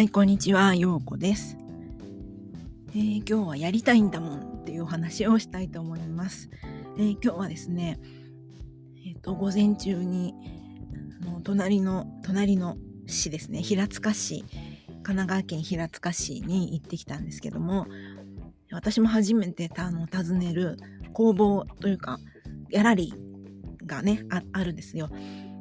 はい、こんにちは、ようこです、えー今日はやりたいんだもんっていうお話をしたいと思います。えー今日はですね、えっ、と、午前中に、あの隣の、隣の市ですね、平塚市、神奈川県平塚市に行ってきたんですけども、私も初めてあの訪ねる工房というか、ギャラリーがね、ああるんですよ。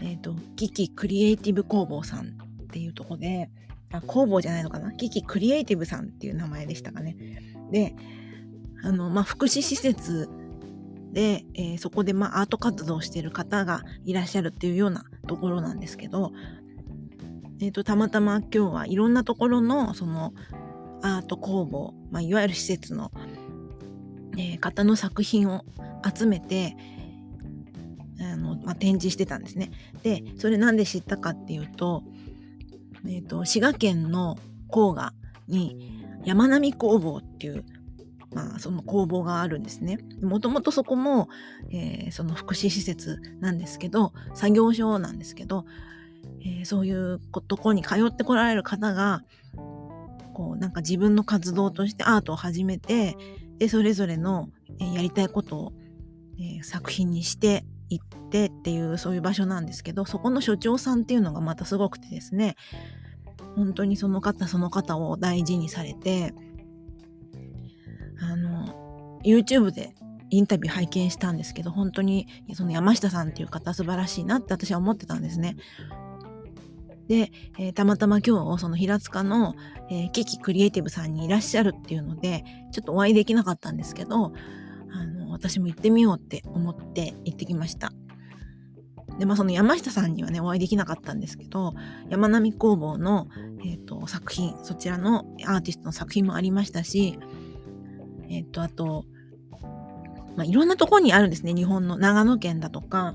えっ、と、キキクリエイティブ工房さんっていうとこで、あ、工房じゃないのかな？キキクリエイティブさんっていう名前でしたかね。で、あの、まあ、福祉施設で、えーそこで、まあ、アート活動をしている方がいらっしゃるっていうようなところなんですけど、えっ、と、たまたま今日はいろんなところの、その、アート工房、まあ、いわゆる施設の、えー方の作品を集めて、あの、まあ、展示してたんですね。で、それなんで知ったかっていうと、えっ、と、滋賀県の甲賀に山並工房っていう、まあ、その工房があるんですね。もともとそこも、えーその福祉施設なんですけど、作業所なんですけど、えーそういうところに通ってこられる方が、こう、なんか自分の活動としてアートを始めて、で、それぞれの、えーやりたいことを、えー作品にしていってっていう、そういう場所なんですけど、そこの所長さんっていうのがまたすごくてですね、本当にその方その方を大事にされて、あの、YouTube でインタビュー拝見したんですけど、本当にその山下さんっていう方素晴らしいなって私は思ってたんですね。で、えーたまたま今日その平塚の、えーキキクリエイティブさんにいらっしゃるっていうので、ちょっとお会いできなかったんですけど、私も行ってみようって思って行ってきました。で、まあその山下さんにはね、お会いできなかったんですけど、山並工房の、えー、と作品、そちらのアーティストの作品もありましたし、えっ、と、あと、まあ、いろんなところにあるんですね。日本の長野県だとか、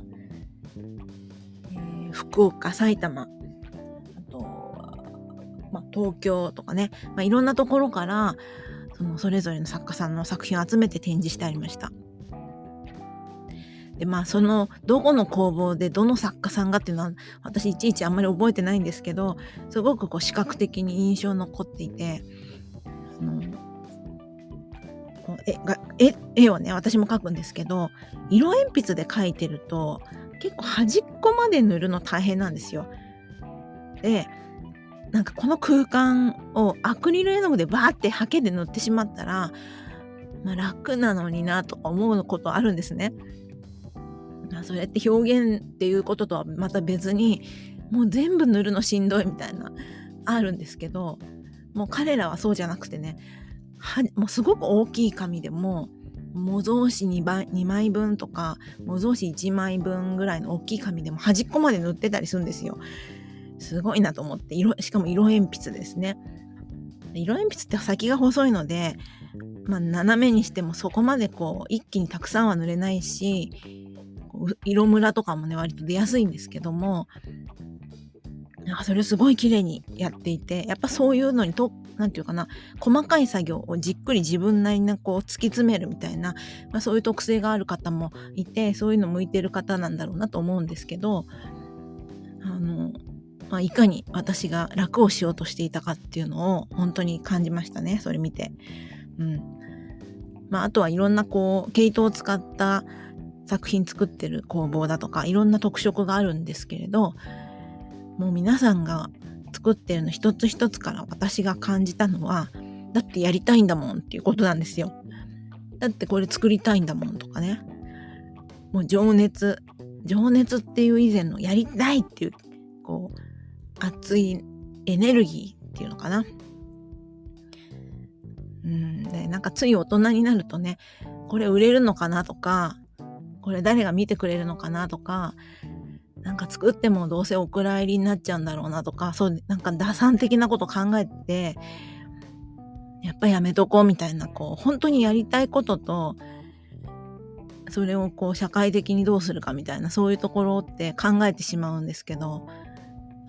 えー福岡、埼玉、あと、まあ、東京とかね、まあ、いろんなところから、そのそれぞれの作家さんの作品を集めて展示してありました。で、まあ、その、どこの工房でどの作家さんがっていうのは、私いちいちあんまり覚えてないんですけど、すごくこう視覚的に印象残っていて、あのこう絵が絵絵をね私も描くんですけど色鉛筆で描いてると結構端っこまで塗るの大変なんですよ。でなんかこの空間をアクリル絵の具でバーってハケで塗ってしまったら、まあ、楽なのになと思うことあるんですね。それって表現っていうこととはまた別にもう全部塗るのしんどいみたいなあるんですけどもう彼らはそうじゃなくてねはもうすごく大きい紙でも模造紙 2, 倍2枚分とか模造紙1枚分ぐらいの大きい紙でも端っこまで塗ってたりするんですよ。すごいなと思って色しかも色鉛筆ですね。色鉛筆って先が細いので、まあ、斜めにしてもそこまでこう一気にたくさんは塗れないし色ムラとかもね割と出やすいんですけどもなんかそれをすごい綺麗にやっていてやっぱそういうのにとなんていうかな細かい作業をじっくり自分なりにこう突き詰めるみたいな、まあ、そういう特性がある方もいてそういうの向いてる方なんだろうなと思うんですけどあの、まあ、いかに私が楽をしようとしていたかっていうのを本当に感じましたねそれ見て。うんまあ、あとはいろんなこう毛糸を使った作品作ってる工房だとかいろんな特色があるんですけれどもう皆さんが作ってるの一つ一つから私が感じたのはだってやりたいんだもんっていうことなんですよ。だってこれ作りたいんだもんとかね。もう情熱情熱っていう以前のやりたいっていうこう熱いエネルギーっていうのかな。うんでなんかつい大人になるとねこれ売れるのかなとかこれ誰が見てくれるのかなとかなんか作ってもどうせお蔵入りになっちゃうんだろうなとか、そう、なんか打算的なこと考えて、やっぱやめとこうみたいな、こう、本当にやりたいことと、それをこう、社会的にどうするかみたいな、そういうところって考えてしまうんですけど、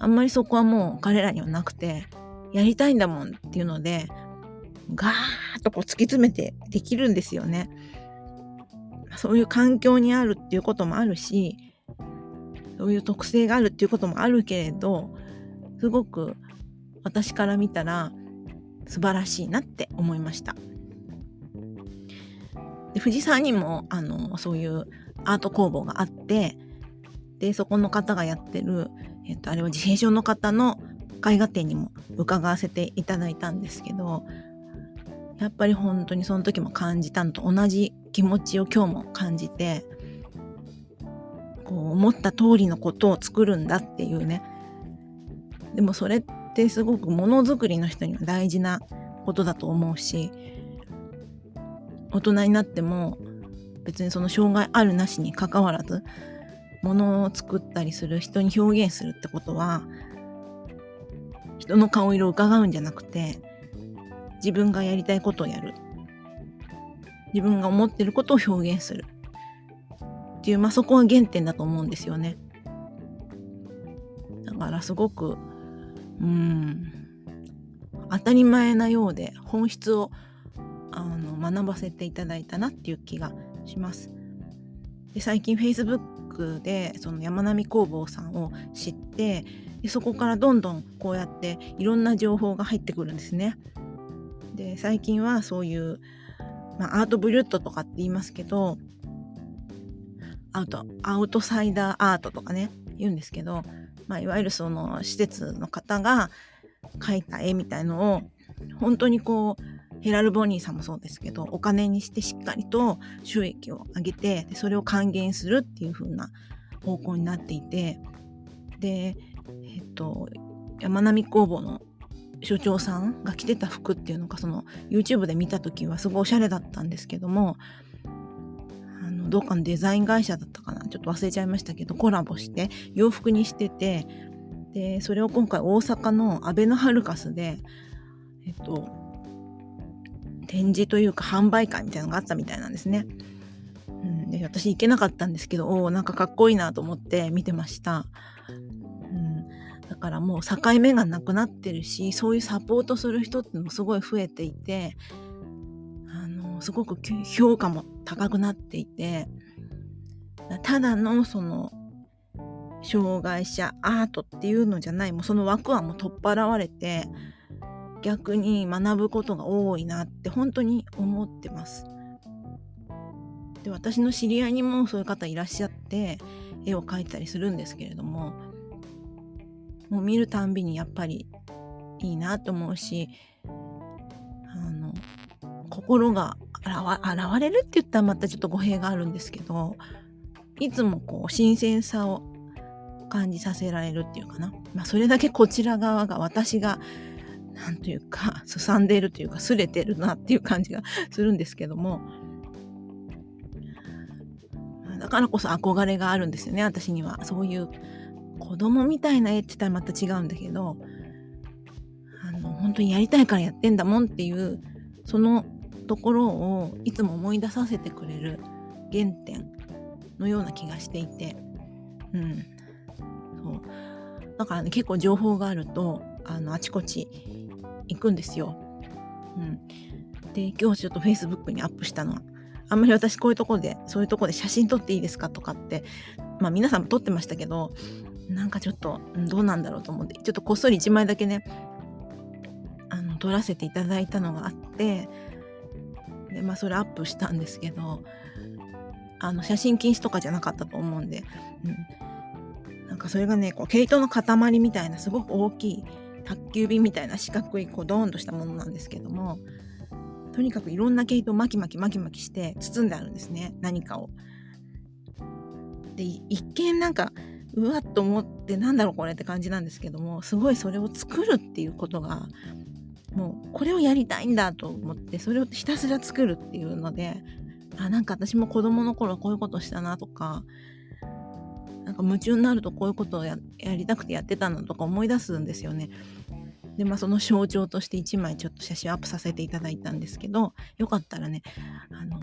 あんまりそこはもう彼らにはなくて、やりたいんだもんっていうので、ガーッとこう突き詰めてできるんですよね。そういう環境にあるっていうこともあるし、そういう特性があるっていうこともあるけれど、すごく私から見たら素晴らしいなって思いました。で藤沢にもあのそういうアート工房があってでそこの方がやってる、えっと、あれは自閉症の方の絵画展にも伺わせていただいたんですけどやっぱり本当にその時も感じたのと同じ気持ちを今日も感じてこう思った通りのことを作るんだっていうね。でもそれってすごくものづくりの人には大事なことだと思うし大人になっても別にその障害あるなしにかかわらずものを作ったりする人に表現するってことは人の顔色を伺うんじゃなくて自分がやりたいことをやる。自分が思ってることを表現する。っていう、まあ、そこが原点だと思うんですよね。だからすごくうん当たり前なようで本質をあの学ばせていただいたなっていう気がします。で最近 Facebook でその山並工房さんを知ってでそこからどんどんこうやっていろんな情報が入ってくるんですね。で最近はそういう、まあ、アートブリュットとかって言いますけどアウトアウトサイダーアートとかね言うんですけど、まあ、いわゆるその施設の方が描いた絵みたいのを本当にこうヘラル・ボニーさんもそうですけどお金にしてしっかりと収益を上げてでそれを還元するっていう風な方向になっていてでえっと山並工房の所長さんが着てた服っていうのがその YouTube で見た時はすごいおしゃれだったんですけどもあのどっかのデザイン会社だったかな？ちょっと忘れちゃいましたけどコラボして洋服にしててでそれを今回大阪のアベノハルカスでえっと展示というか販売会みたいなのがあったみたいなんですね。うん、で私行けなかったんですけどおおなんかかっこいいなと思って見てました。だからもう境目がなくなってるしそういうサポートする人ってのもすごい増えていてあのすごく評価も高くなっていてただのその障害者アートっていうのじゃないもうその枠はもう取っ払われて逆に学ぶことが多いなって本当に思ってます。で私の知り合いにもそういう方いらっしゃって絵を描いたりするんですけれどももう見るたんびにやっぱりいいなと思うしあの心が現れるって言ったらまたちょっと語弊があるんですけどいつもこう新鮮さを感じさせられるっていうかな、まあ、それだけこちら側が私が何というかすさんでいるというかすれてるなっていう感じがするんですけどもだからこそ憧れがあるんですよね私には。そういう子供みたいな絵って言ったらまた違うんだけどあの本当にやりたいからやってんだもんっていうそのところをいつも思い出させてくれる原点のような気がしていて。うん。そう。だからね結構情報があるとあのあちこち行くんですよ。うん、で今日ちょっと Facebook にアップしたのはあんまり私こういうとこでそういうとこで写真撮っていいですかとかってまあ皆さんも撮ってましたけどなんかちょっとどうなんだろうと思ってちょっとこっそり1枚だけねあの撮らせていただいたのがあってでまあそれアップしたんですけどあの写真禁止とかじゃなかったと思うんで、うん、なんかそれがねこう毛糸の塊みたいなすごく大きい宅急便みたいな四角いこうドーンとしたものなんですけどもとにかくいろんな毛糸を巻き巻き巻き巻きして包んであるんですね何かを。で一見なんかうわっと思ってなんだろうこれって感じなんですけどもすごいそれを作るっていうことがもうこれをやりたいんだと思ってそれをひたすら作るっていうのであなんか私も子供の頃こういうことしたなとかなんか夢中になるとこういうことをやりたくてやってたのとか思い出すんですよね。でまあその象徴として1枚ちょっと写真アップさせていただいたんですけどよかったらねあの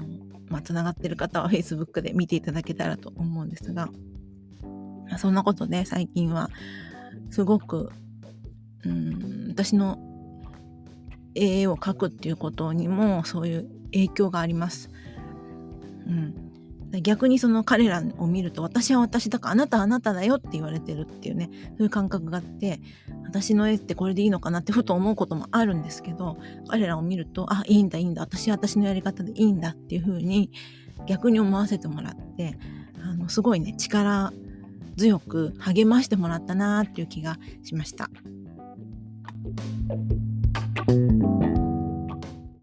まあつながってる方は Facebook で見ていただけたらと思うんですがそんなことで最近は。すごくうん私の絵を描くっていうことにもそういう影響があります。うん、逆にその彼らを見ると私は私だからあなたはあなただよって言われてるっていうねそういう感覚があって私の絵ってこれでいいのかなってふと思うこともあるんですけど彼らを見るとあいいんだいいんだ私は私のやり方でいいんだっていう風に逆に思わせてもらってあのすごいね力強く励ましてもらったなっていう気がしました。